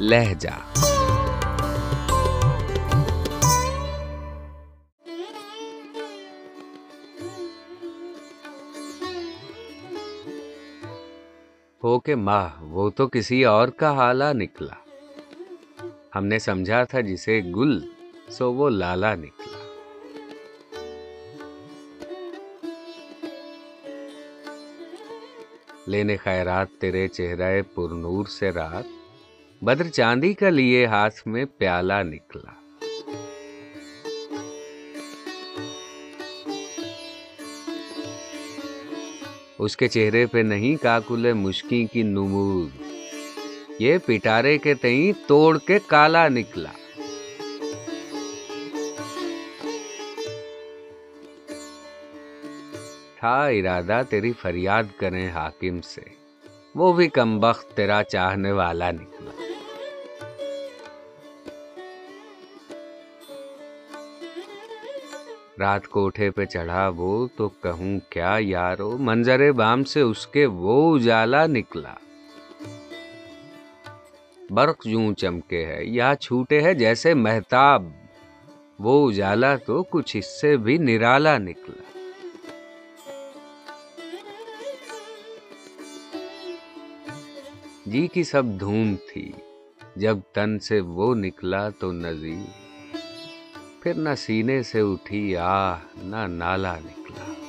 لہجہ۔ ہو کہ ماہ وہ تو کسی اور کا حالہ نکلا۔ ہم نے سمجھا تھا جسے گل، سو وہ لالا نکلا۔ لینے خیرات تیرے چہرہ پر نور سے رات۔ بدر چاندی کا لیے ہاتھ میں پیالہ نکلا۔ اس کے چہرے پہ نہیں کاکل مشکی کی نمود۔ یہ پٹارے کے تئیں توڑ کے کالا نکلا۔ تھا ارادہ تیری فریاد کریں حاکم سے۔ وہ بھی کم بخت تیرا چاہنے والا نکلا۔ رات کوٹھے پہ چڑھا وہ تو کہوں کیا یارو منظر بام سے اس کے وہ اجالا نکلا۔ برق یوں چمکے ہے، یا چھوٹے ہے جیسے محتاب وہ اجالا تو کچھ اس سے بھی نرالا نکلا۔ جی کی سب دھوم تھی، جب تن سے وہ نکلا تو نظیر پھر نہ سینے سے اٹھی آہ نہ نالا نکلا۔